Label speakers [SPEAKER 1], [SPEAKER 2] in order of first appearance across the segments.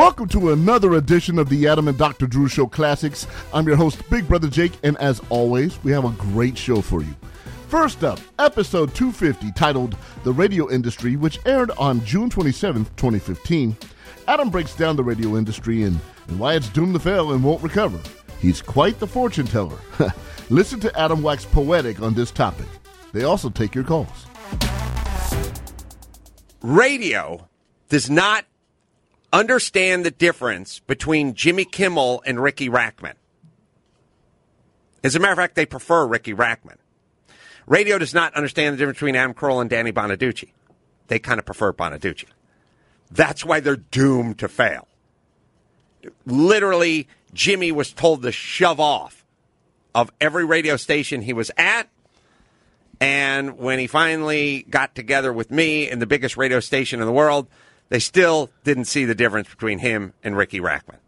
[SPEAKER 1] Welcome to another edition of the Adam and Dr. Drew Show Classics. I'm your host, Big Brother Jake, and as always, we have a great show for you. First up, episode 250, titled The Radio Industry, which aired on June 27, 2015. Adam breaks down the radio industry and, and why it's doomed to fail and won't recover. He's quite the fortune teller. Listen to Adam wax poetic on this topic. They also take your calls.
[SPEAKER 2] Radio does not understand the difference between Jimmy Kimmel and Ricky Rachtman. As a matter of fact, they prefer Ricky Rachtman. Radio does not understand the difference between Adam Carolla and Danny Bonaduce. They kind of prefer Bonaduce. That's why they're doomed to fail. Literally, Jimmy was told to shove off of every radio station he was at. And when he finally got together with me in the biggest radio station in the world, they still didn't see the difference between him and Ricky Rachtman.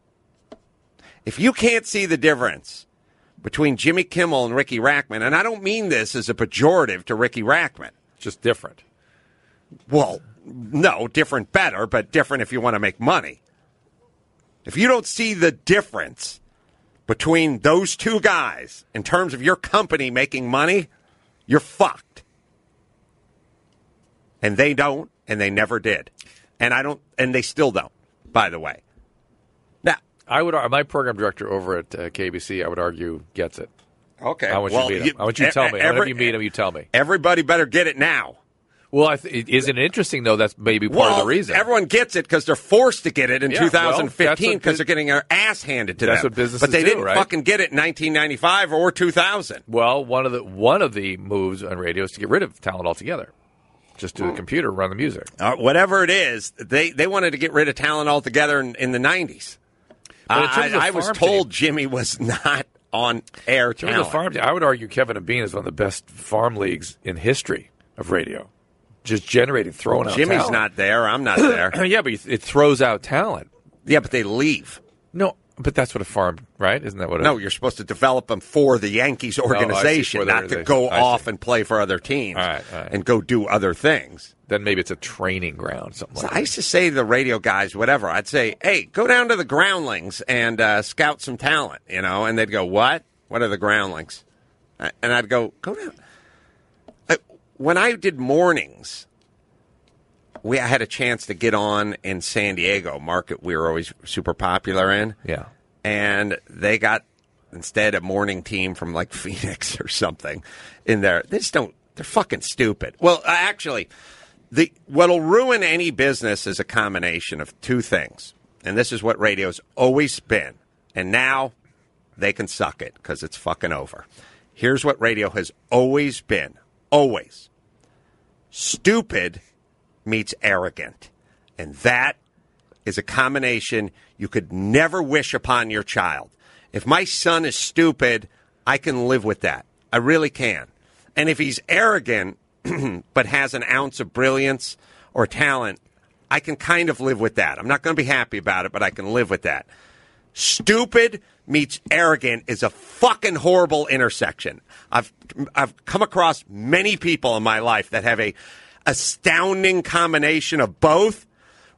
[SPEAKER 2] If you can't see the difference between Jimmy Kimmel and Ricky Rachtman, and I don't mean this as a pejorative to Ricky Rachtman,
[SPEAKER 3] Just different.
[SPEAKER 2] well, no, different better, but different if you want to make money. If you don't see the difference between those two guys in terms of your company making money, you're fucked. And they don't, and they never did. And I don't, and they still don't, by the way. Now,
[SPEAKER 3] I would. My program director over at uh, KABC, I would argue, gets it.
[SPEAKER 2] okay.
[SPEAKER 3] I want
[SPEAKER 2] well,
[SPEAKER 3] you to meet him. I want you to tell me. Whenever you meet him, you tell me.
[SPEAKER 2] Everybody better get it now.
[SPEAKER 3] Well, I th- isn't it interesting though? That's maybe part
[SPEAKER 2] well,
[SPEAKER 3] of the reason.
[SPEAKER 2] Everyone gets it because they're forced to get it in
[SPEAKER 3] Yeah,
[SPEAKER 2] 2015 because
[SPEAKER 3] bus-
[SPEAKER 2] they're getting their ass handed to
[SPEAKER 3] That's
[SPEAKER 2] them.
[SPEAKER 3] what businesses
[SPEAKER 2] But they
[SPEAKER 3] do,
[SPEAKER 2] didn't
[SPEAKER 3] right?
[SPEAKER 2] fucking get it in 1995 or 2000.
[SPEAKER 3] well, one of the one of the moves on radio is to get rid of talent altogether. Just do the computer, run the music.
[SPEAKER 2] Uh, whatever it is, they, they wanted to get rid of talent altogether in, in the 90s.
[SPEAKER 3] But in
[SPEAKER 2] I, I was told
[SPEAKER 3] team-
[SPEAKER 2] Jimmy was not on air talent.
[SPEAKER 3] farm, I would argue Kevin and Bean is one of the best farm leagues in history of radio. Just generating, throwing out.
[SPEAKER 2] Jimmy's
[SPEAKER 3] talent.
[SPEAKER 2] not there. I'm not there.
[SPEAKER 3] yeah, but it throws out talent.
[SPEAKER 2] yeah, but they leave.
[SPEAKER 3] No, but that's what a farm, right? Isn't that what? A,
[SPEAKER 2] No, you're supposed to develop them for the Yankees organization,
[SPEAKER 3] for the
[SPEAKER 2] not to go off and play for other teams
[SPEAKER 3] All right, all right.
[SPEAKER 2] and go do other things.
[SPEAKER 3] Then maybe it's a training ground, something
[SPEAKER 2] So
[SPEAKER 3] like
[SPEAKER 2] I used to say to the radio guys, whatever, I'd say, hey, go down to the groundlings and uh, scout some talent, you know? And they'd go, what? What are the groundlings? And I'd go, go down. When I did mornings, we I had a chance to get on in San Diego, market we were always super popular in.
[SPEAKER 3] Yeah.
[SPEAKER 2] And they got, instead, a morning team from like Phoenix or something in there. They just don't, they're fucking stupid. Well, uh, actually, the what'll ruin any business is a combination of two things, and this is what radio's always been. And now they can suck it because it's fucking over. Here's what radio has always been: always stupid meets arrogant, and that is a combination you could never wish upon your child. If my son is stupid, I can live with that. I really can. And if he's arrogant but has an ounce of brilliance or talent, I can kind of live with that. I'm not going to be happy about it, but I can live with that. Stupid meets arrogant is a fucking horrible intersection. I've I've come across many people in my life that have a astounding combination of both.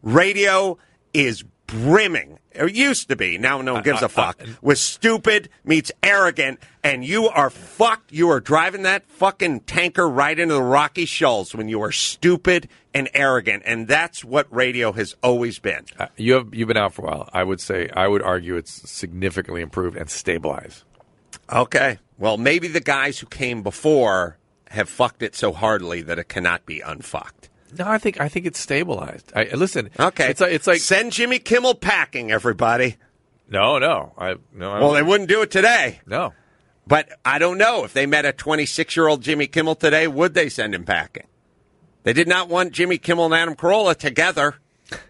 [SPEAKER 2] Radio is brimming. It used to be. Now no one gives a fuck. With stupid meets arrogant, and you are fucked. You are driving that fucking tanker right into the rocky shoals when you are stupid and arrogant, and that's what radio has always been.
[SPEAKER 3] Uh, You have you've been out for a while. I would say I would argue it's significantly improved and stabilized.
[SPEAKER 2] Okay. Well, maybe the guys who came before have fucked it so hardly that it cannot be unfucked.
[SPEAKER 3] No, I think I think it's stabilized. I listen.
[SPEAKER 2] Okay.
[SPEAKER 3] it's like it's like
[SPEAKER 2] send Jimmy Kimmel packing, everybody.
[SPEAKER 3] no, no. I no. I
[SPEAKER 2] Well,
[SPEAKER 3] don't-
[SPEAKER 2] they wouldn't do it today.
[SPEAKER 3] no.
[SPEAKER 2] But I don't know if they met a 26 year old Jimmy Kimmel today, would they send him packing? They did not want Jimmy Kimmel and Adam Carolla together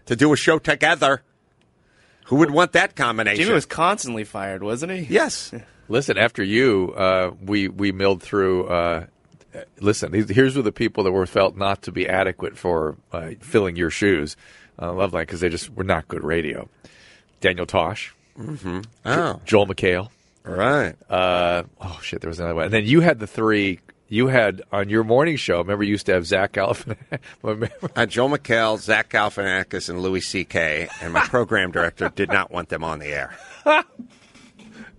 [SPEAKER 2] to do a show together. Who would want that combination?
[SPEAKER 4] Jimmy was constantly fired, wasn't he?
[SPEAKER 2] yes.
[SPEAKER 3] Listen, after you, uh, we we milled through. Uh, listen, here's were the people that were felt not to be adequate for uh, filling your shoes. I love that because they just were not good radio. Daniel Tosh,
[SPEAKER 2] Oh,
[SPEAKER 3] Joel McHale.
[SPEAKER 2] right.
[SPEAKER 3] Uh, oh shit, there was another one, and then you had the three you had on your morning show. Remember, you used to have Zach Galifianakis.
[SPEAKER 2] Uh, Joel McHale, Zach Galifianakis, and Louis C.K. and my program director did not want them on the air.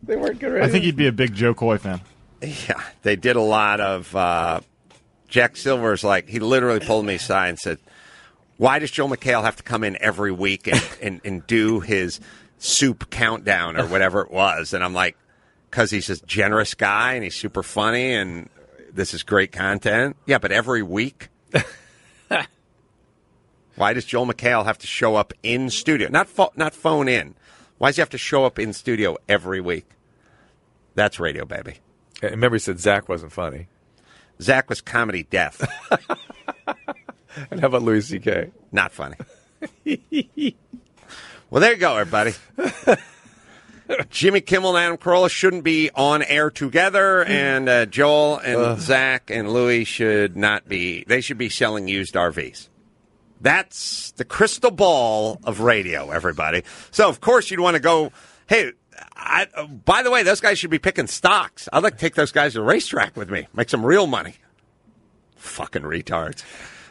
[SPEAKER 3] they weren't good.
[SPEAKER 5] I think he'd be a big Jo Koy fan.
[SPEAKER 2] Yeah, they did a lot of. Uh, Jack Silver's like he literally pulled me aside and said, "Why does Joe McHale have to come in every week and, and, and do his soup countdown or whatever it was?" And I'm like, "Because he's a generous guy and he's super funny and this is great content." Yeah, but every week. Why does Joel McHale have to show up in studio? Not pho- not phone in. Why does he have to show up in studio every week? That's radio, baby.
[SPEAKER 3] I remember, he said Zach wasn't funny.
[SPEAKER 2] Zach was comedy death.
[SPEAKER 3] And how about Louis C.K.?
[SPEAKER 2] Not funny. well, there you go, everybody. Jimmy Kimmel and Adam Carolla shouldn't be on air together, and uh, Joel and Zach and Louis should not be. They should be selling used RVs. That's the crystal ball of radio, everybody. So, of course, you'd want to go. Hey, I, uh, by the way, those guys should be picking stocks. I'd like to take those guys to the racetrack with me, make some real money. Fucking retards.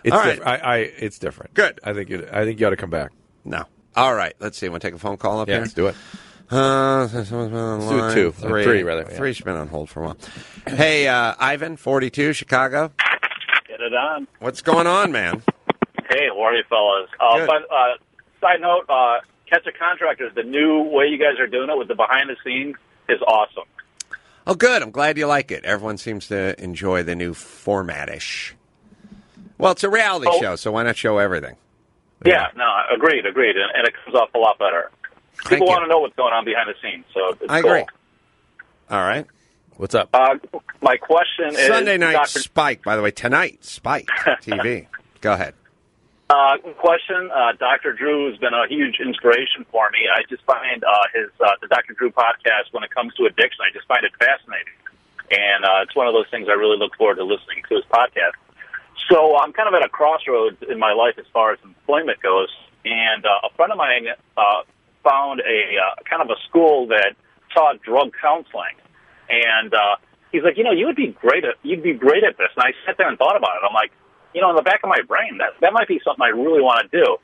[SPEAKER 3] It's
[SPEAKER 2] All right.
[SPEAKER 3] different. I, I, it's different.
[SPEAKER 2] Good.
[SPEAKER 3] I think. You, I think you ought to come back.
[SPEAKER 2] No. All right. Let's see. Want to take a phone call up
[SPEAKER 3] Yeah,
[SPEAKER 2] here?
[SPEAKER 3] let's do it.
[SPEAKER 2] Uh, someone's been on
[SPEAKER 3] Let's do
[SPEAKER 2] line.
[SPEAKER 3] two.
[SPEAKER 2] Three,
[SPEAKER 3] three, rather, yeah.
[SPEAKER 2] Three's been on hold for a while. Hey, uh, Ivan, 42, Chicago.
[SPEAKER 6] Get it on.
[SPEAKER 2] What's going on, man?
[SPEAKER 6] Hey, how are you fellas? Uh,
[SPEAKER 2] Good.
[SPEAKER 6] but, uh, side note, uh, Catch a Contractors, the new way you guys are doing it with the behind the scenes is awesome.
[SPEAKER 2] Oh, good. I'm glad you like it. Everyone seems to enjoy the new format-ish. Well, it's a reality
[SPEAKER 6] Oh.
[SPEAKER 2] show, so why not show everything?
[SPEAKER 6] Yeah, no, agreed, agreed. And, and it comes off a lot better.
[SPEAKER 2] Thank
[SPEAKER 6] People
[SPEAKER 2] you.
[SPEAKER 6] want to know what's going on behind the scenes, so it's
[SPEAKER 2] I
[SPEAKER 6] cool.
[SPEAKER 2] agree. All right.
[SPEAKER 3] What's up?
[SPEAKER 6] Uh, my question is
[SPEAKER 2] Sunday night
[SPEAKER 6] Dr.
[SPEAKER 2] Spike, by the way, tonight, Spike TV. Go ahead.
[SPEAKER 6] Uh, question: uh, Dr. Drew has been a huge inspiration for me. I just find uh, his uh, the Dr. Drew podcast when it comes to addiction, I just find it fascinating, and uh, it's one of those things I really look forward to listening to his podcast. So I'm kind of at a crossroads in my life as far as employment goes, and uh, a friend of mine uh, found a uh, kind of a school that taught drug counseling, and uh, he's like, you know, you would be great at you'd be great at this. And I sat there and thought about it. I'm like, you know, in the back of my brain, that that might be something I really want to do.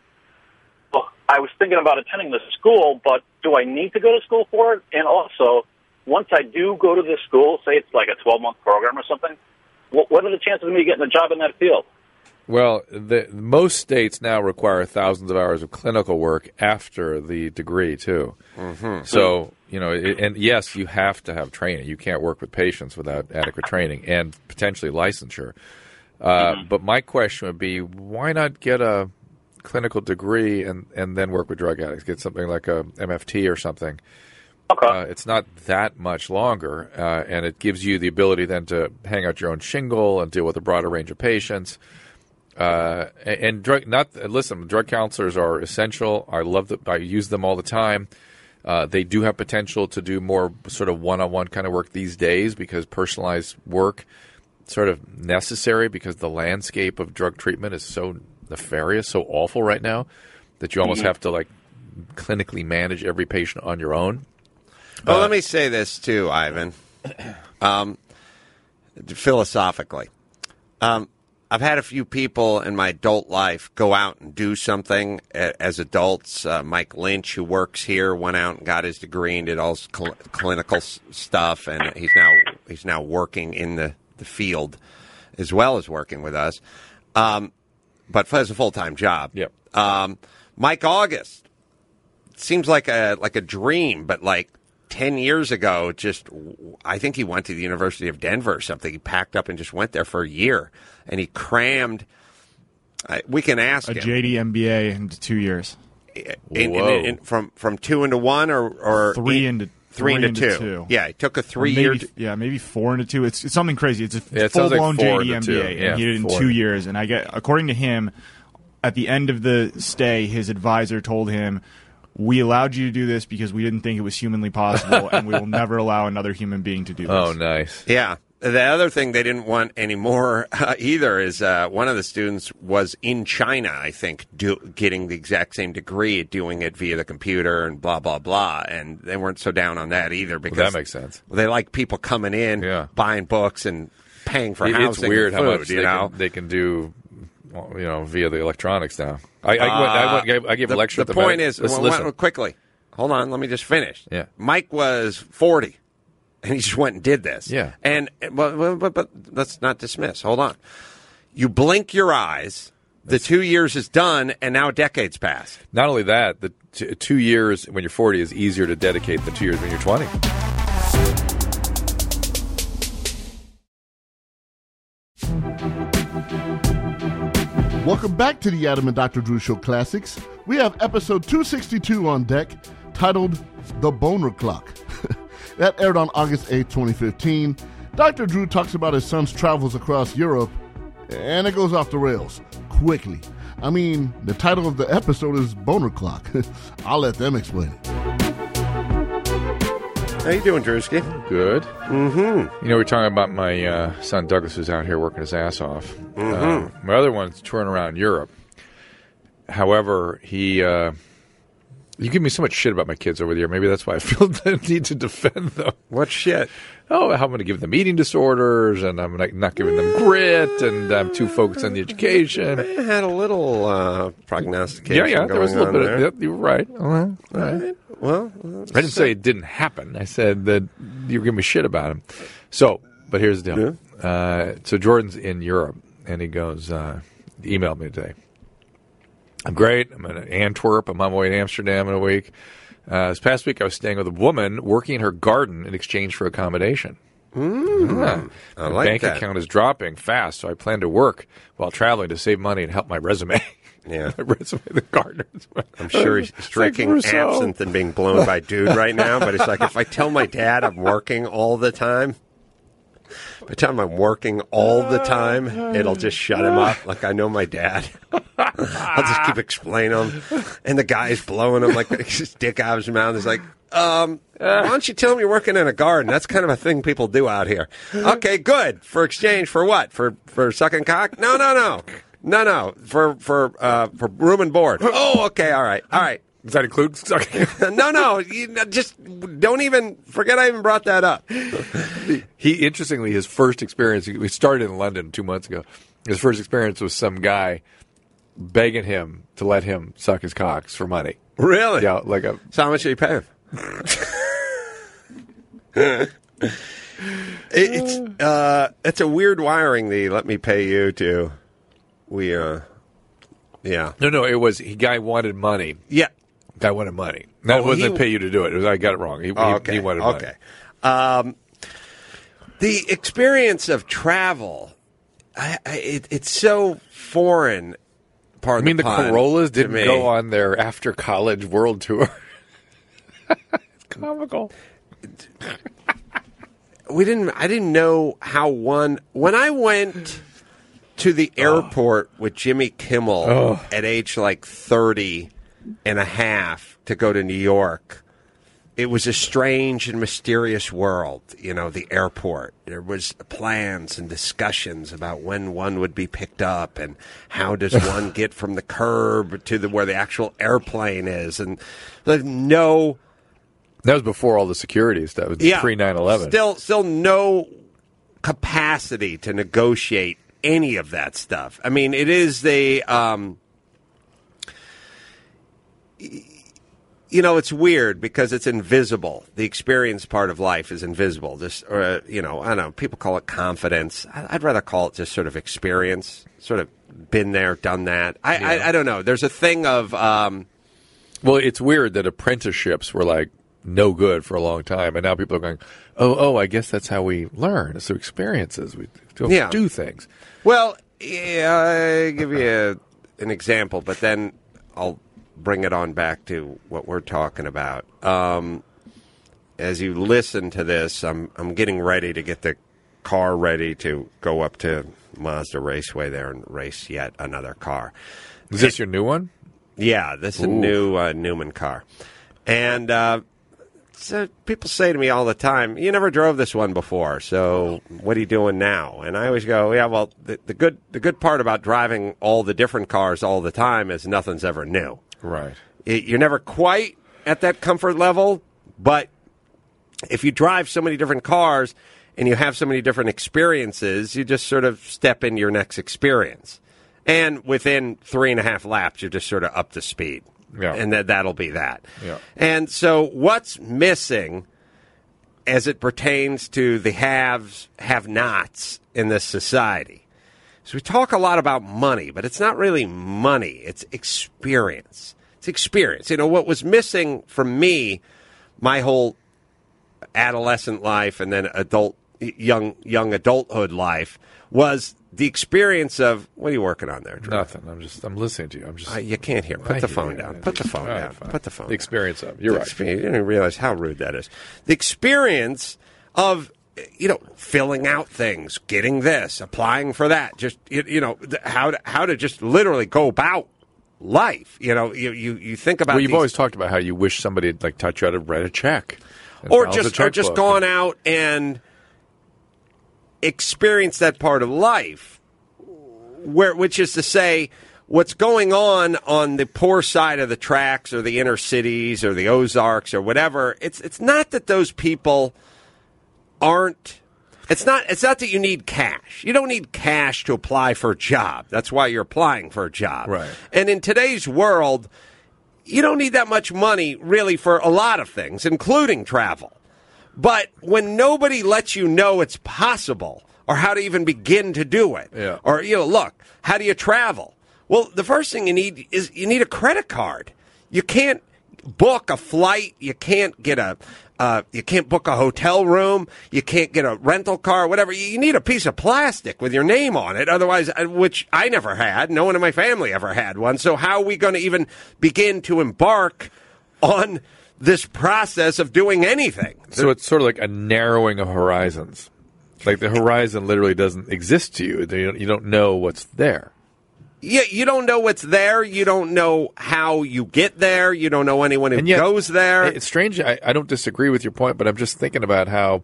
[SPEAKER 6] Well, I was thinking about attending the school, but do I need to go to school for it? And also, once I do go to this school, say it's like a 12 month program or something, what, what are the chances of me getting a job in that field?
[SPEAKER 3] Well, the, most states now require thousands of hours of clinical work after the degree too. Mm-hmm. So you know, it, and yes, you have to have training. You can't work with patients without adequate training and potentially licensure. Uh, But my question would be, why not get a clinical degree and, and then work with drug addicts? Get something like a MFT or something.
[SPEAKER 6] Okay.
[SPEAKER 3] Uh, it's not that much longer, uh, and it gives you the ability then to hang out your own shingle and deal with a broader range of patients. Uh, and, and drug not listen. Drug counselors are essential. I love that. I use them all the time. Uh, they do have potential to do more sort of one-on-one kind of work these days because personalized work sort of necessary because the landscape of drug treatment is so nefarious, so awful right now that you almost have to like clinically manage every patient on your own.
[SPEAKER 2] Well, let me say this too, Ivan. Um, philosophically, um, I've had a few people in my adult life go out and do something as adults. Uh, Mike Lynch, who works here, went out and got his degree and did all cl- clinical s- stuff, and he's now he's now working in the, the field as well as working with us. Um, but as a full time job.
[SPEAKER 3] Yep.
[SPEAKER 2] Um, Mike August seems like a like a dream, but like ten years ago, just I think he went to the University of Denver or something. He packed up and just went there for a year, and he crammed. I we can ask
[SPEAKER 5] A
[SPEAKER 2] him
[SPEAKER 5] JD MBA into two years.
[SPEAKER 2] in, in,
[SPEAKER 3] Whoa.
[SPEAKER 2] in, from from two into one or or
[SPEAKER 5] Three
[SPEAKER 2] he-
[SPEAKER 5] into-
[SPEAKER 2] three,
[SPEAKER 5] three
[SPEAKER 2] into,
[SPEAKER 5] into
[SPEAKER 2] two.
[SPEAKER 5] two.
[SPEAKER 2] Yeah, it took a three
[SPEAKER 5] maybe,
[SPEAKER 2] year.
[SPEAKER 5] yeah, maybe four into two. It's, it's something crazy. It's a
[SPEAKER 3] Yeah, it
[SPEAKER 5] full
[SPEAKER 3] sounds like
[SPEAKER 5] blown
[SPEAKER 3] four
[SPEAKER 5] JD
[SPEAKER 3] into two.
[SPEAKER 5] MBA,
[SPEAKER 3] Yeah,
[SPEAKER 5] and he did it in
[SPEAKER 3] four.
[SPEAKER 5] two years. And I get, according to him, at the end of the stay, his advisor told him, "We allowed you to do this because we didn't think it was humanly possible, and we will never allow another human being to do oh, this."
[SPEAKER 3] Oh, nice.
[SPEAKER 2] Yeah. The other thing they didn't want anymore uh, either is uh, one of the students was in China, I think, do, getting the exact same degree, doing it via the computer and blah blah blah, and they weren't so down on that either because
[SPEAKER 3] that makes sense.
[SPEAKER 2] They like people coming in,
[SPEAKER 3] Yeah.
[SPEAKER 2] buying books and paying for
[SPEAKER 3] It-
[SPEAKER 2] housing.
[SPEAKER 3] it's weird
[SPEAKER 2] and
[SPEAKER 3] how much
[SPEAKER 2] you
[SPEAKER 3] they,
[SPEAKER 2] know.
[SPEAKER 3] can, they can do, well, you know, via the electronics now. I, I, went, I, went, gave, I gave
[SPEAKER 2] the,
[SPEAKER 3] a lecture.
[SPEAKER 2] The
[SPEAKER 3] the
[SPEAKER 2] point is,
[SPEAKER 3] listen,
[SPEAKER 2] well,
[SPEAKER 3] listen.
[SPEAKER 2] quickly. Hold on, let me just finish.
[SPEAKER 3] Yeah.
[SPEAKER 2] Mike was forty, and he just went and did this.
[SPEAKER 3] Yeah.
[SPEAKER 2] and but, but, but, but let's not dismiss. Hold on. You blink your eyes. The two years is done, and now decades pass.
[SPEAKER 3] Not only that, the t- two years when you're 40 is easier to dedicate than two years when you're 20.
[SPEAKER 1] Welcome back to the Adam and Dr. Drew Show Classics. We have episode 262 on deck titled The Boner Clock. That aired on August 8, 2015. Dr. Drew talks about his son's travels across Europe, and it goes off the rails quickly. I mean, the title of the episode is Boner Clock. I'll let them explain it.
[SPEAKER 2] How you doing, Drewski?
[SPEAKER 3] Good. Mm-hmm. You know, we're talking about my uh, son Douglas, who's out here working his ass off. Uh, my other one's touring around Europe. However, he. Uh, you give me so much shit about my kids over the year. Maybe that's why I feel the need to defend them.
[SPEAKER 2] What shit?
[SPEAKER 3] Oh, how I'm going to give them eating disorders, and I'm not, not giving them grit, and I'm too focused on the education.
[SPEAKER 2] I had a little uh, prognostication.
[SPEAKER 3] Yeah, yeah, there was a little bit
[SPEAKER 2] on
[SPEAKER 3] of. Yep, you were right. Uh-huh. All right.
[SPEAKER 2] Well,
[SPEAKER 3] I didn't say it didn't happen. I said that you were giving me shit about him. So, but here's the deal. Uh, so Jordan's in Europe, and he goes, uh, emailed me today. I'm great. I'm in Antwerp. I'm on my way to Amsterdam in a week. Uh, this past week, I was staying with a woman working in her garden in exchange for accommodation. Mm, my
[SPEAKER 2] like
[SPEAKER 3] bank
[SPEAKER 2] that.
[SPEAKER 3] account is dropping fast, so I plan to work while traveling to save money and help my resume.
[SPEAKER 2] Yeah.
[SPEAKER 3] my resume, the gardener.
[SPEAKER 2] I'm sure he's
[SPEAKER 3] It's like
[SPEAKER 2] drinking absinthe and being blown by dude right now. But it's like if I tell my dad I'm working all the time, by the time I'm working all the time, it'll just shut him up. Like I know my dad. I'll just keep explaining him, and the guy's blowing him like his dick out of his mouth. He's like, um, why don't you tell him you're working in a garden? That's kind of a thing people do out here. Okay, good. For exchange for what? For for sucking cock? No, no, no, no, no. For for uh, for room and board. Oh, okay, all right, all right.
[SPEAKER 3] Does that include sucking?
[SPEAKER 2] No, no, you, just don't even forget I even brought that up.
[SPEAKER 3] he interestingly his first experience we started in london two months ago his first experience was some guy begging him to let him suck his cocks for money
[SPEAKER 2] Really?
[SPEAKER 3] yeah like a
[SPEAKER 2] So how much did you pay him? It- it's uh, it's a weird wiring. The let me pay you to we uh, yeah
[SPEAKER 3] no no it was he guy wanted money
[SPEAKER 2] yeah.
[SPEAKER 3] Guy wanted money that
[SPEAKER 2] Oh,
[SPEAKER 3] wasn't
[SPEAKER 2] he-
[SPEAKER 3] pay you to do it, it was, i got it wrong he,
[SPEAKER 2] Oh, okay.
[SPEAKER 3] he wanted money
[SPEAKER 2] okay. Um, the experience of travel, I, I, it, it's so foreign.
[SPEAKER 3] i
[SPEAKER 2] Pardon
[SPEAKER 3] mean the
[SPEAKER 2] pun, Carollas
[SPEAKER 3] didn't
[SPEAKER 2] me.
[SPEAKER 3] go on their after college world tour it's comical
[SPEAKER 2] we didn't I didn't know how one when I went to the airport with Jimmy Kimmel at age like 30 and a half to go to New York. It was a strange and mysterious world, you know, the airport. There was plans and discussions about when one would be picked up and how does one get from the curb to the where the actual airplane is and like no
[SPEAKER 3] that was before all the security stuff it was
[SPEAKER 2] yeah,
[SPEAKER 3] pre 9-11
[SPEAKER 2] Still, still no capacity to negotiate any of that stuff. I mean, it is the, um, you know, it's weird because it's invisible. The experience part of life is invisible. This, or uh, you know, I don't know. People call it confidence. I- I'd rather call it just sort of experience. Sort of been there, done that. I, I, I don't know. There's a thing of. Um,
[SPEAKER 3] Well, it's weird that apprenticeships were like no good for a long time, and now people are going, "Oh, oh, I guess that's how we learn. It's through experiences. We do,
[SPEAKER 2] Yeah.
[SPEAKER 3] do things."
[SPEAKER 2] Well, yeah, I'll give you a, an example, but then I'll bring it on back to what we're talking about. Um, as you listen to this, I'm I'm getting ready to get the car ready to go up to Mazda Raceway there and race yet another car.
[SPEAKER 3] Is this your new one?
[SPEAKER 2] Yeah, this is a new uh, Newman car, and uh, so people say to me all the time, "You never drove this one before, so what are you doing now?" And I always go, "Yeah, well, the, the good the good part about driving all the different cars all the time is nothing's ever new.
[SPEAKER 3] Right.
[SPEAKER 2] It, you're never quite at that comfort level, but if you drive so many different cars." and you have so many different experiences, you just sort of step into your next experience. And within three and a half laps, you're just sort of up to speed.
[SPEAKER 3] Yeah.
[SPEAKER 2] And that, that'll be that.
[SPEAKER 3] Yeah.
[SPEAKER 2] And so what's missing as it pertains to the haves, have nots in this society? So we talk a lot about money, but it's not really money, it's experience. It's experience. You know, what was missing from me my whole adolescent life and then adult young young adulthood life was the experience of what are you working on there? Drew?
[SPEAKER 3] Nothing. I'm just I'm listening to you. I'm just
[SPEAKER 2] Uh, you can't hear. Put
[SPEAKER 3] I
[SPEAKER 2] the
[SPEAKER 3] hear
[SPEAKER 2] phone
[SPEAKER 3] you.
[SPEAKER 2] down. Put the phone
[SPEAKER 3] right,
[SPEAKER 2] down.
[SPEAKER 3] fine.
[SPEAKER 2] Put the phone.
[SPEAKER 3] The
[SPEAKER 2] down.
[SPEAKER 3] experience of. You're
[SPEAKER 2] The
[SPEAKER 3] right.
[SPEAKER 2] experience- You didn't realize how rude that is. The experience of you know filling out things, getting this, applying for that, just you, you know how to, how to just literally go about life. You know, you you, you think about
[SPEAKER 3] Well, you've
[SPEAKER 2] these-
[SPEAKER 3] always talked about how you wish somebody had like taught you how to write a check,
[SPEAKER 2] or just or just gone out and experienced that part of life, where which is to say. What's going on on the poor side of the tracks, or the inner cities, or the Ozarks, or whatever? It's it's not that those people aren't. It's not. It's not that you need cash. You don't need cash to apply for a job. That's why you're applying for a job.
[SPEAKER 3] Right.
[SPEAKER 2] And in today's world, you don't need that much money really for a lot of things, including travel. But when nobody lets you know it's possible or how to even begin to do it,
[SPEAKER 3] Yeah.
[SPEAKER 2] or you know, look, how do you travel? Well, the first thing you need is you need a credit card. You can't book a flight. You can't get a. Uh, you can't book a hotel room. You can't get a rental car, whatever. You need a piece of plastic with your name on it. Otherwise, uh, which I never had. No one in my family ever had one. So how are we going to even begin to embark on this process of doing anything?
[SPEAKER 3] So it's sort of like a narrowing of horizons. Like the horizon literally doesn't exist to you. You you don't know what's there.
[SPEAKER 2] Yeah, you don't know what's there. You don't know how you get there. You don't know anyone who
[SPEAKER 3] yet,
[SPEAKER 2] goes there.
[SPEAKER 3] It's strange. I, I don't disagree with your point, but I'm just thinking about how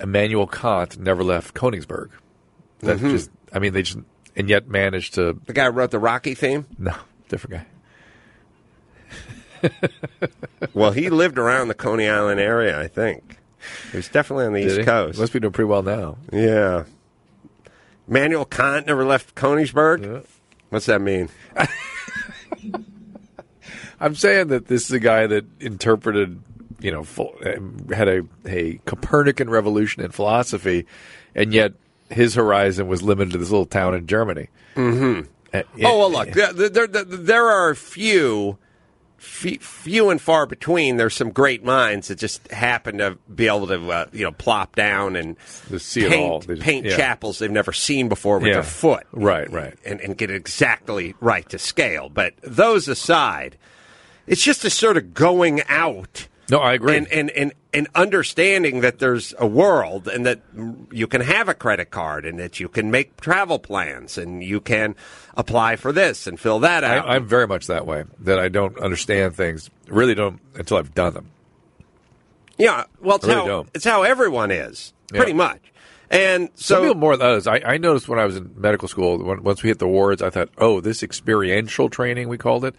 [SPEAKER 3] Immanuel Kant never left Königsberg. That's
[SPEAKER 2] Mm-hmm.
[SPEAKER 3] just, I mean, they just, and yet managed to,
[SPEAKER 2] the guy who wrote the Rocky theme.
[SPEAKER 3] no, different guy.
[SPEAKER 2] Well, he lived around the Coney Island area, I think. He was definitely on the
[SPEAKER 3] Did
[SPEAKER 2] East
[SPEAKER 3] he?
[SPEAKER 2] Coast.
[SPEAKER 3] Must be doing pretty well now.
[SPEAKER 2] Yeah. Manuel Kant never left Königsberg. What's that mean?
[SPEAKER 3] I'm saying that this is a guy that interpreted, you know, full, uh, had a, a Copernican revolution in philosophy, and yet his horizon was limited to this little town in Germany. Mm-hmm.
[SPEAKER 2] Oh well, look, there, there, there, are a few, fe- few and far between. There's some great minds that just happen to be able to, uh, you know, plop down and
[SPEAKER 3] To see it
[SPEAKER 2] paint,
[SPEAKER 3] just-
[SPEAKER 2] paint
[SPEAKER 3] yeah.
[SPEAKER 2] chapels they've never seen before with
[SPEAKER 3] Yeah.
[SPEAKER 2] their foot,
[SPEAKER 3] Right, right.
[SPEAKER 2] and and get it exactly right to scale. But those aside, it's just a sort of going out.
[SPEAKER 3] No, I agree.
[SPEAKER 2] And, and, and, and understanding that there's a world and that you can have a credit card and that you can make travel plans and you can apply for this and fill that out.
[SPEAKER 3] I, I'm very much that way. That I don't understand things. Really don't until I've done them.
[SPEAKER 2] yeah, well, it's,
[SPEAKER 3] really
[SPEAKER 2] how,
[SPEAKER 3] don't.
[SPEAKER 2] it's how everyone is,
[SPEAKER 3] Yeah.
[SPEAKER 2] pretty much. And so,
[SPEAKER 3] some
[SPEAKER 2] so,
[SPEAKER 3] people more than others. I, I noticed when I was in medical school, when, once we hit the wards, I thought, oh, this experiential training, we called it,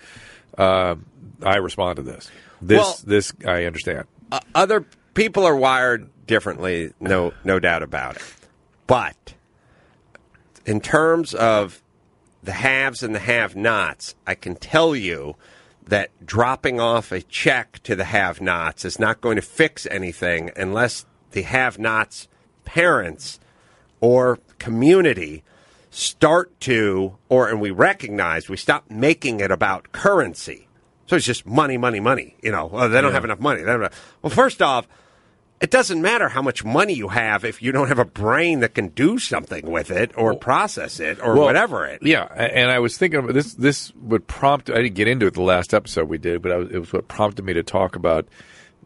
[SPEAKER 3] uh, I respond to this. This,
[SPEAKER 2] Well-
[SPEAKER 3] this, I understand.
[SPEAKER 2] Uh, other people are wired differently, no, no doubt about it. But in terms of the haves and the have-nots, I can tell you that dropping off a check to the have-nots is not going to fix anything unless the have-nots parents or community start to, or and we recognize we stop making it about currency. So it's just money, money, money. You know, well, they don't have enough money. They don't well, first off, it doesn't matter how much money you have if you don't have a brain that can do something with it or process it or
[SPEAKER 3] Well,
[SPEAKER 2] whatever it.
[SPEAKER 3] Yeah, and I was thinking this. This would prompt. I didn't get into it the last episode we did, but was, it was what prompted me to talk about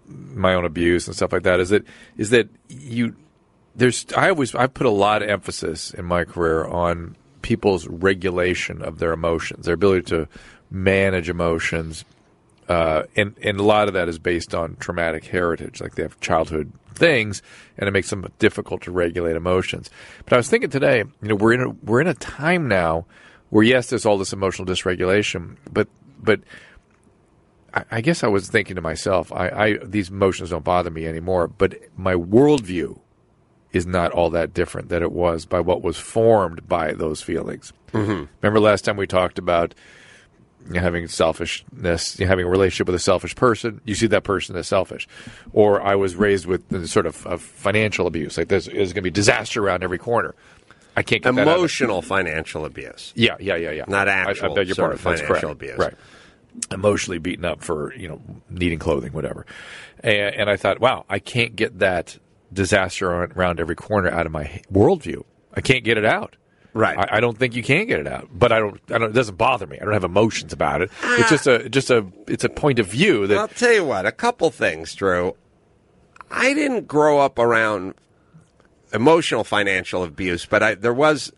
[SPEAKER 3] my own abuse and stuff like that. Is that is that you? There's. I always. I put a lot of emphasis in my career on people's regulation of their emotions, their ability to manage emotions, uh, and and a lot of that is based on traumatic heritage, like they have childhood things, and it makes them difficult to regulate emotions. But I was thinking today, you know, we're in a we're in a time now where yes, there's all this emotional dysregulation, but but I, I guess I was thinking to myself, I, I these emotions don't bother me anymore, but my worldview is not all that different than it was by what was formed by those feelings. Mm-hmm. Remember last time we talked about having selfishness, having a relationship with a selfish person, you see that person as selfish. Or I was raised with sort of, of financial abuse, like this is going to be disaster around every corner. I can't get that
[SPEAKER 2] Emotional financial abuse.
[SPEAKER 3] yeah, yeah, yeah, yeah.
[SPEAKER 2] Not actual
[SPEAKER 3] I, beg your
[SPEAKER 2] sort
[SPEAKER 3] pardon.
[SPEAKER 2] of financial
[SPEAKER 3] correct.
[SPEAKER 2] abuse.
[SPEAKER 3] Right. Emotionally beaten up for you know needing clothing, whatever. And, and I thought, wow, I can't get that disaster around every corner out of my worldview. I can't get it out.
[SPEAKER 2] Right.
[SPEAKER 3] I, I don't think you can get it out, but I don't. I don't. It doesn't bother me. I don't have emotions about it. It's ah. just a just a it's a point of view that
[SPEAKER 2] I'll tell you what, a couple things, Drew. I didn't grow up around emotional financial abuse, but I, there was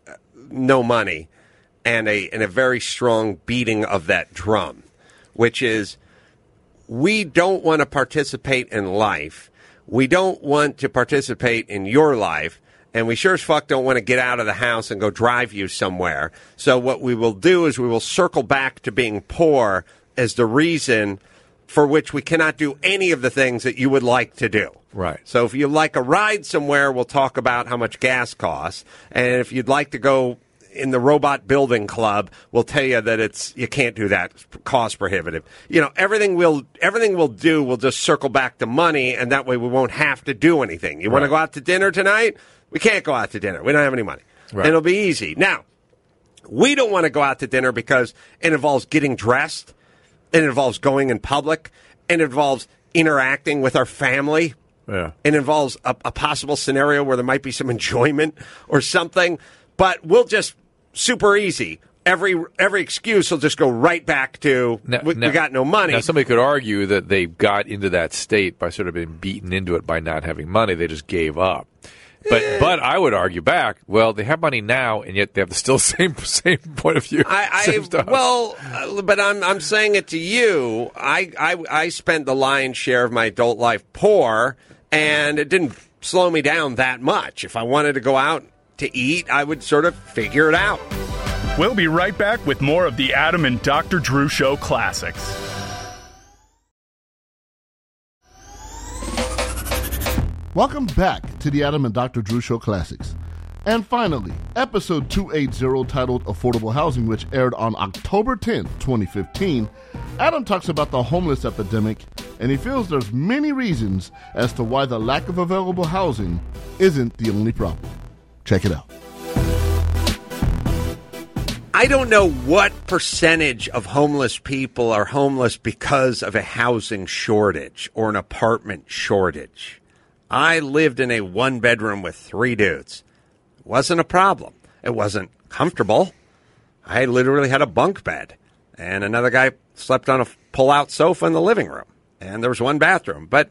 [SPEAKER 2] no money and a and a very strong beating of that drum, which is we don't want to participate in life. We don't want to participate in your life. And we sure as fuck don't want to get out of the house and go drive you somewhere. So what we will do is we will circle back to being poor as the reason for which we cannot do any of the things that you would like to do.
[SPEAKER 3] Right.
[SPEAKER 2] So if you like a ride somewhere, we'll talk about how much gas costs. And if you'd like to go in the robot building club, we'll tell you that it's you can't do that. It's cost prohibitive. You know, everything we'll everything we'll do will just circle back to money and that way we won't have to do anything. You want to go out to dinner tonight? We can't go out to dinner. We don't have any money.
[SPEAKER 3] Right.
[SPEAKER 2] And it'll be easy. Now, we don't want to go out to dinner because it involves getting dressed, it involves going in public, it involves interacting with our family.
[SPEAKER 3] Yeah.
[SPEAKER 2] It involves a, a possible scenario where there might be some enjoyment or something, but we'll just super easy. Every every excuse will just go right back to
[SPEAKER 3] Now-
[SPEAKER 2] we,
[SPEAKER 3] now-
[SPEAKER 2] we got no money.
[SPEAKER 3] Now, somebody could argue that they got into that state by sort of being beaten into it by not having money. They just gave up. But but I would argue back. Well, they have money now, and yet they have the still same same point of view.
[SPEAKER 2] I,
[SPEAKER 3] same
[SPEAKER 2] I
[SPEAKER 3] stuff.
[SPEAKER 2] well, uh, but I'm I'm saying it to you. I, I I spent the lion's share of my adult life poor, and it didn't slow me down that much. If I wanted to go out to eat, I would sort of figure it out.
[SPEAKER 7] We'll be right back with more of the Adam and Dr. Drew Show classics.
[SPEAKER 1] Welcome back to the Adam and Dr. Drew Show Classics. And finally, episode 280 titled Affordable Housing, which aired on October 10th, 2015. Adam talks about the homeless epidemic, and he feels there's many reasons as to why the lack of available housing isn't the only problem. Check it out.
[SPEAKER 2] I don't know what percentage of homeless people are homeless because of a housing shortage or an apartment shortage. I lived in a one bedroom with three dudes. It wasn't a problem. It wasn't comfortable. I literally had a bunk bed, and another guy slept on a pull out sofa in the living room, and there was one bathroom. But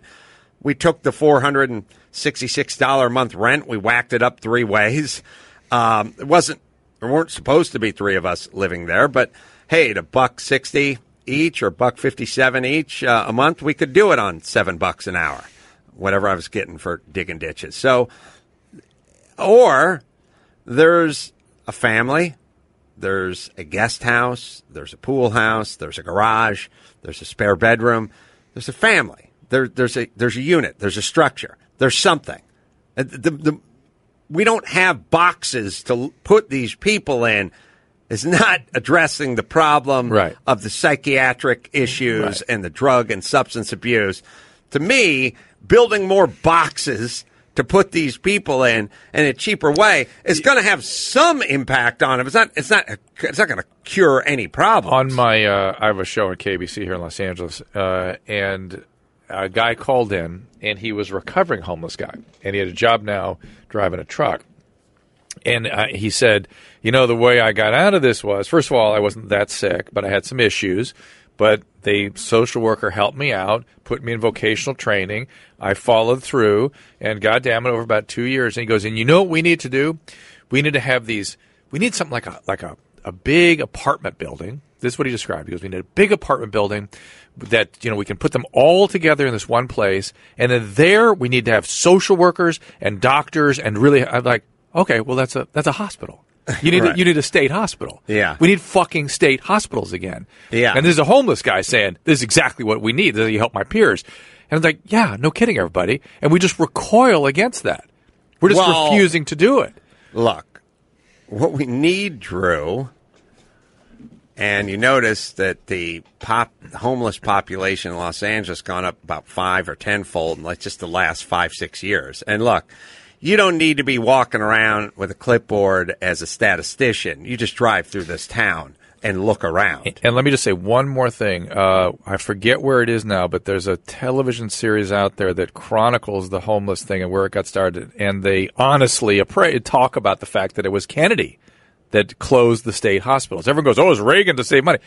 [SPEAKER 2] we took the $466 a month rent, we whacked it up three ways. Um, it wasn't, there weren't supposed to be three of us living there, but hey, a buck 60 each or buck 57 each uh, a month, we could do it on seven bucks an hour, whatever I was getting for digging ditches. So, or there's a family, there's a guest house, there's a pool house, there's a garage, there's a spare bedroom, there's a family, there, there's a there's a unit, there's a structure, there's something. The, the, we don't have boxes to put these people in. Is not addressing the problem
[SPEAKER 3] Right.
[SPEAKER 2] of the psychiatric issues
[SPEAKER 3] Right.
[SPEAKER 2] and the drug and substance abuse. To me, building more boxes to put these people in in a cheaper way is going to have some impact on them. It's not. It's not. It's not going to cure any problems.
[SPEAKER 3] on my uh, I have a show on KABC here in Los Angeles, uh, and a guy called in, and he was a recovering homeless guy, and he had a job now driving a truck. And uh, he said, you know, the way I got out of this was, first of all, I wasn't that sick, but I had some issues. But the social worker helped me out, put me in vocational training. I followed through, and goddamn it, over about two years. And he goes, and you know what we need to do? We need to have these. We need something like a like a a big apartment building. This is what he described. He goes, we need a big apartment building that you know we can put them all together in this one place, and then there we need to have social workers and doctors and really. I'm like, okay, well that's a that's a hospital. You need
[SPEAKER 2] Right.
[SPEAKER 3] a, you need a state hospital.
[SPEAKER 2] Yeah.
[SPEAKER 3] we need fucking state hospitals again.
[SPEAKER 2] Yeah.
[SPEAKER 3] and there's a homeless guy saying this is exactly what we need. This is you help my peers. And I'm like, yeah, no kidding, everybody. And we just recoil against that. We're just
[SPEAKER 2] Well-
[SPEAKER 3] refusing to do it.
[SPEAKER 2] Look, what we need, Drew, and you notice that the pop homeless population in Los Angeles gone up about five or tenfold in like just the last five six years. And look, you don't need to be walking around with a clipboard as a statistician. You just drive through this town and look around.
[SPEAKER 3] And let me just say one more thing. Uh, I forget where it is now, but there's a television series out there that chronicles the homeless thing and where it got started. And they honestly talk about the fact that it was Kennedy that closed the state hospitals. Everyone goes, "Oh, it was Reagan to save money."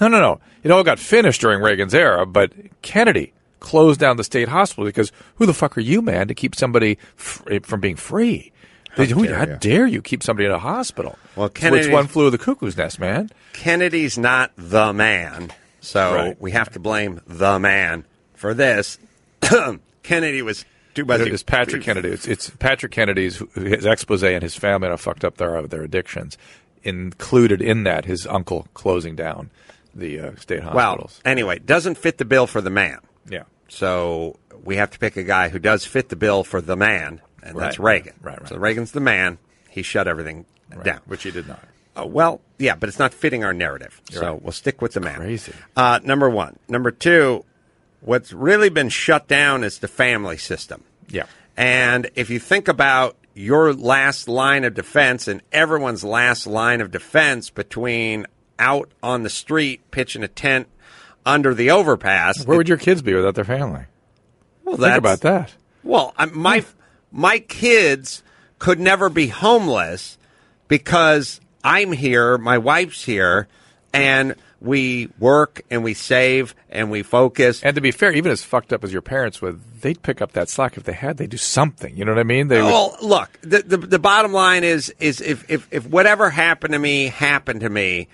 [SPEAKER 3] No, no, no. It all got finished during Reagan's era, but Kennedy closed down the state hospital because who the fuck are you, man, to keep somebody f- from being free? How, dare,
[SPEAKER 2] dare
[SPEAKER 3] how
[SPEAKER 2] you.
[SPEAKER 3] dare you keep somebody in a hospital?
[SPEAKER 2] Well,
[SPEAKER 3] It's- it's
[SPEAKER 2] Kennedy-
[SPEAKER 3] one flew of the cuckoo's nest, man.
[SPEAKER 2] Kennedy's not the man, so
[SPEAKER 3] Right.
[SPEAKER 2] we have to blame the man for this. Kennedy was too busy.
[SPEAKER 3] It's Patrick Kennedy. It's, it's Patrick Kennedy's his expose and his family how fucked up they are with their addictions. Included in that, his uncle closing down the uh, state
[SPEAKER 2] Well,
[SPEAKER 3] hospitals.
[SPEAKER 2] anyway, doesn't fit the bill for the man.
[SPEAKER 3] Yeah,
[SPEAKER 2] So we have to pick a guy who does fit the bill for the man, and that's Reagan.
[SPEAKER 3] Right, right.
[SPEAKER 2] So Reagan's the man. He shut everything down.
[SPEAKER 3] which he did not.
[SPEAKER 2] Uh, well, yeah, but it's not fitting our narrative. so
[SPEAKER 3] right.
[SPEAKER 2] we'll stick with the man.
[SPEAKER 3] Crazy.
[SPEAKER 2] Uh, number one. Number two, what's really been shut down is the family system.
[SPEAKER 3] Yeah.
[SPEAKER 2] And if you think about your last line of defense and everyone's last line of defense between out on the street pitching a tent under the overpass,
[SPEAKER 3] Where would your kids be without their family?
[SPEAKER 2] well,
[SPEAKER 3] Think about that.
[SPEAKER 2] well, I, my my kids could never be homeless because I'm here, my wife's here, and we work and we save and we focus.
[SPEAKER 3] And to be fair, even as fucked up as your parents would, they'd pick up that slack if they had. They would do something. You know what I mean? They would,
[SPEAKER 2] Well, look, the, the the bottom line is is if, if if whatever happened to me happened to me,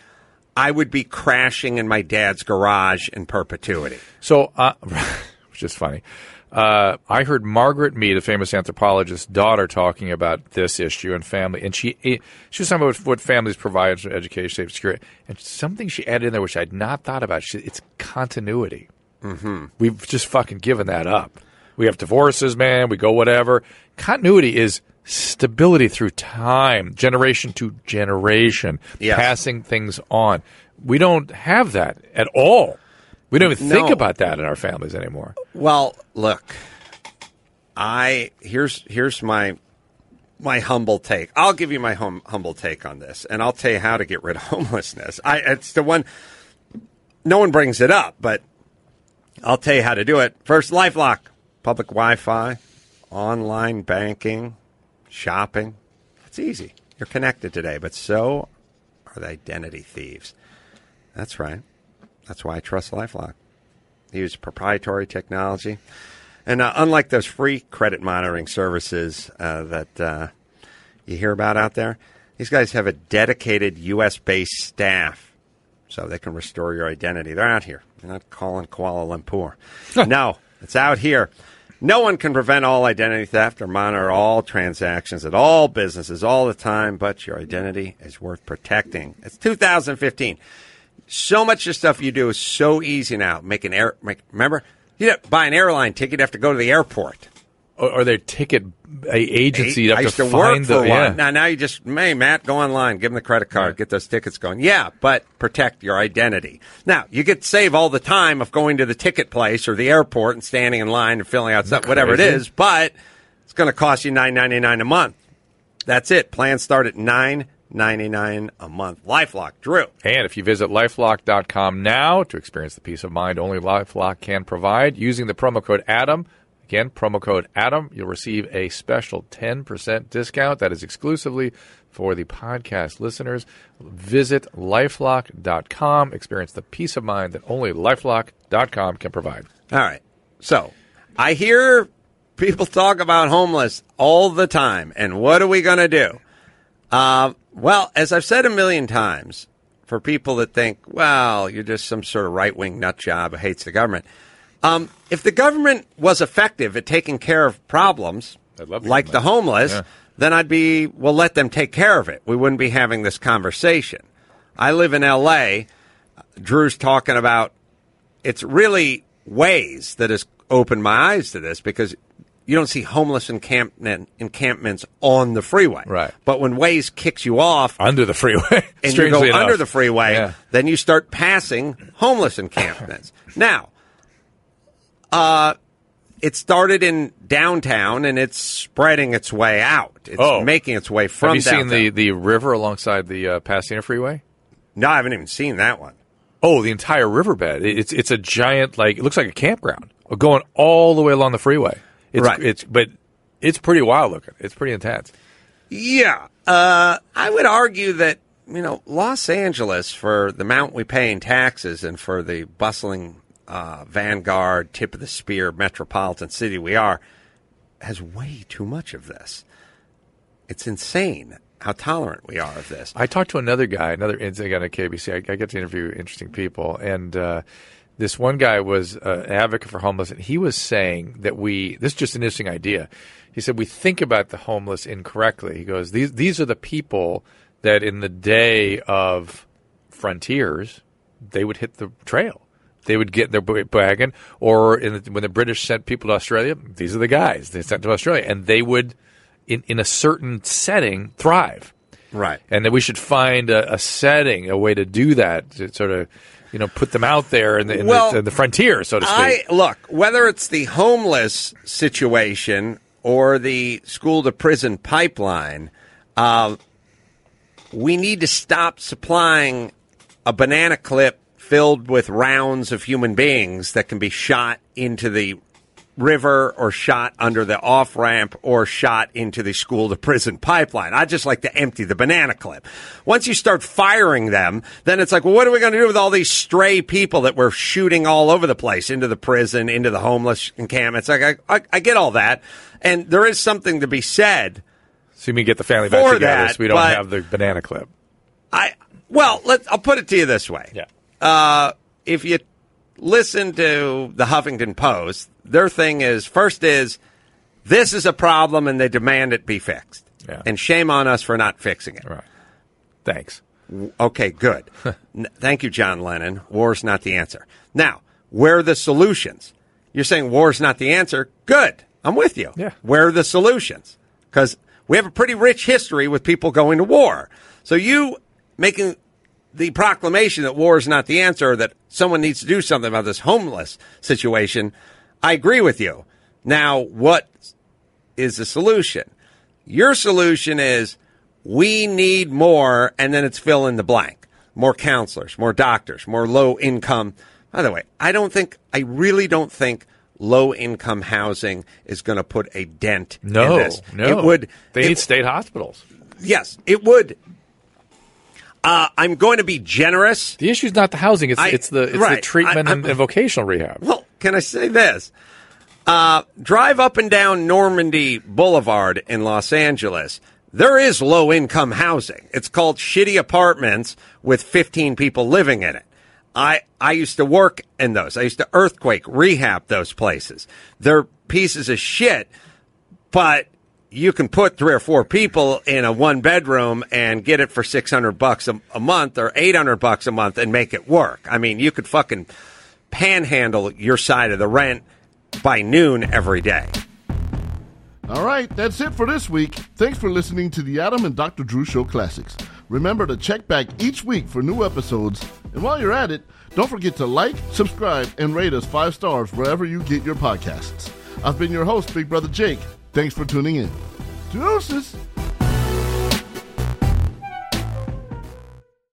[SPEAKER 2] I would be crashing in my dad's garage in perpetuity.
[SPEAKER 3] So, uh, which is funny. Uh, I heard Margaret Mead, a famous anthropologist's daughter, talking about this issue and family, and she eh, she was talking about what families provide for education, safety, security, and something she added in there which I'd not thought about. She, it's continuity. Mm-hmm. We've just fucking given that up. We have divorces, man. We go whatever. Continuity is stability through time, generation to generation, passing things on. We don't have that at all. We don't even think about that in our families anymore.
[SPEAKER 2] Well, look, I here's here's my my humble take. I'll give you my hum, humble take on this, and I'll tell you how to get rid of homelessness. I it's the one no one brings it up, but I'll tell you how to do it. First, LifeLock, public Wi-Fi, online banking, shopping. It's easy. You're connected today, but so are the identity thieves. That's right. That's why I trust LifeLock. They use proprietary technology. And uh, unlike those free credit monitoring services uh, that uh, you hear about out there, these guys have a dedicated U.S. based staff so they can restore your identity. They're out here. They're not calling Kuala Lumpur. no, it's out here. No one can prevent all identity theft or monitor all transactions at all businesses all the time, but your identity is worth protecting. It's 2015 so much of the stuff you do is so easy now. Make an air, make, remember, you buy an airline ticket, you have to go to the airport.
[SPEAKER 3] Or, or their ticket agency. You
[SPEAKER 2] I
[SPEAKER 3] have
[SPEAKER 2] used
[SPEAKER 3] to,
[SPEAKER 2] to
[SPEAKER 3] find
[SPEAKER 2] work for
[SPEAKER 3] the,
[SPEAKER 2] one.
[SPEAKER 3] yeah.
[SPEAKER 2] Now, now you just, hey, Matt, go online, give them the credit card, get those tickets going. Yeah, but protect your identity. Now, you get to save all the time of going to the ticket place or the airport and standing in line and filling out stuff, whatever it is, but it's going to cost you nine ninety nine a month. That's it. Plans start at nine ninety nine a month. LifeLock, Drew.
[SPEAKER 3] And if you visit lifelock.com now to experience the peace of mind only Lifelock can provide, using the promo code ADAM, again, promo code ADAM, you'll receive a special 10% discount that is exclusively for the podcast listeners. Visit lifelock.com, experience the peace of mind that only lifelock.com can provide.
[SPEAKER 2] All right. So I hear people talk about homeless all the time. And what are we going to do? Uh, well, as I've said a million times, for people that think, well, you're just some sort of right wing nut job who hates the government. Um, if the government was effective at taking care of problems
[SPEAKER 3] I'd love the
[SPEAKER 2] like the homeless,
[SPEAKER 3] Yeah.
[SPEAKER 2] then I'd be, well, let them take care of it. We wouldn't be having this conversation. I live in L.A. Drew's talking about it's really Waze that has opened my eyes to this because you don't see homeless encampment encampments on the freeway.
[SPEAKER 3] Right.
[SPEAKER 2] But when Waze kicks you off
[SPEAKER 3] under the freeway,
[SPEAKER 2] and you go
[SPEAKER 3] enough.
[SPEAKER 2] under the freeway,
[SPEAKER 3] Yeah.
[SPEAKER 2] then you start passing homeless encampments. now, uh, it started in downtown and it's spreading its way out. It's
[SPEAKER 3] Oh.
[SPEAKER 2] making its way from
[SPEAKER 3] Have you seen the, the river alongside the uh, Pasadena Freeway?
[SPEAKER 2] No, I haven't even seen that one.
[SPEAKER 3] Oh, the entire riverbed. It's it's a giant like it looks like a campground going all the way along the freeway. It's,
[SPEAKER 2] Right.
[SPEAKER 3] It's but it's pretty wild looking. It's pretty intense.
[SPEAKER 2] Yeah, uh, I would argue that you know Los Angeles for the amount we pay in taxes and for the bustling uh, vanguard, tip of the spear, metropolitan city we are, has way too much of this. It's insane how tolerant we are of this.
[SPEAKER 3] I talked to another guy, another guy on KABC. I, I get to interview interesting people, and uh, this one guy was uh, an advocate for homeless, and he was saying that we. This is just an interesting idea. He said we think about the homeless incorrectly. He goes, these these are the people that in the day of frontiers, they would hit the trail. They would get in their wagon, or in the, when the British sent people to Australia, these are the guys they sent to Australia, and they would, in, in a certain setting, thrive
[SPEAKER 2] Right.
[SPEAKER 3] and that we should find a, a setting, a way to do that, to sort of, you know, put them out there in the, in
[SPEAKER 2] Well,
[SPEAKER 3] the, in the frontier, so to
[SPEAKER 2] I
[SPEAKER 3] speak.
[SPEAKER 2] look whether it's the homeless situation or the school to prison pipeline. Uh, we need to stop supplying a banana clip filled with rounds of human beings that can be shot into the river or shot under the off ramp or shot into the school to prison pipeline. I just like to empty the banana clip. Once you start firing them, then it's like, well, what are we going to do with all these stray people that we're shooting all over the place into the prison, into the homeless encampments? Like, I, I, I get all that. And there is something to be said.
[SPEAKER 3] so you mean get the family back together
[SPEAKER 2] that,
[SPEAKER 3] so we don't have the banana clip.
[SPEAKER 2] I, well, let I'll put it to you this way.
[SPEAKER 3] Yeah.
[SPEAKER 2] Uh, if you listen to the Huffington Post, their thing is first is this is a problem and they demand it be fixed.
[SPEAKER 3] Yeah.
[SPEAKER 2] And shame on us for not fixing it.
[SPEAKER 3] Right. Thanks.
[SPEAKER 2] Okay, good. Thank you, John Lennon. War's not the answer. Now, where are the solutions? You're saying war's not the answer. Good. I'm with you.
[SPEAKER 3] Yeah.
[SPEAKER 2] Where are the solutions? Because we have a pretty rich history with people going to war. So you making the proclamation that war is not the answer, or that someone needs to do something about this homeless situation, I agree with you. Now, what is the solution? Your solution is we need more, and then it's fill in the blank. More counselors, more doctors, more low income. By the way, I don't think, I really don't think low income housing is going to put a dent
[SPEAKER 3] No,
[SPEAKER 2] in this.
[SPEAKER 3] no.
[SPEAKER 2] It would.
[SPEAKER 3] They
[SPEAKER 2] it-
[SPEAKER 3] need state hospitals.
[SPEAKER 2] Yes, it would. Uh, I'm going to be generous.
[SPEAKER 3] The issue is not the housing; it's
[SPEAKER 2] I-
[SPEAKER 3] it's the it's
[SPEAKER 2] right.
[SPEAKER 3] the treatment
[SPEAKER 2] I-
[SPEAKER 3] and, and vocational rehab.
[SPEAKER 2] Well, can I say this? Uh, drive up and down Normandie Boulevard in Los Angeles. There is low income housing. It's called shitty apartments with 15 people living in it. I, I used to work in those. I used to earthquake rehab those places. They're pieces of shit, but you can put three or four people in a one bedroom and get it for 600 bucks a, a month or 800 bucks a month and make it work. I mean, you could fucking panhandle your side of the rent by noon every day.
[SPEAKER 1] All right, that's it for this week. Thanks for listening to the Adam and Dr. Drew Show Classics. Remember to check back each week for new episodes. And while you're at it, don't forget to like, subscribe, and rate us five stars wherever you get your podcasts. I've been your host, Big Brother Jake. Thanks for tuning in. Deuces.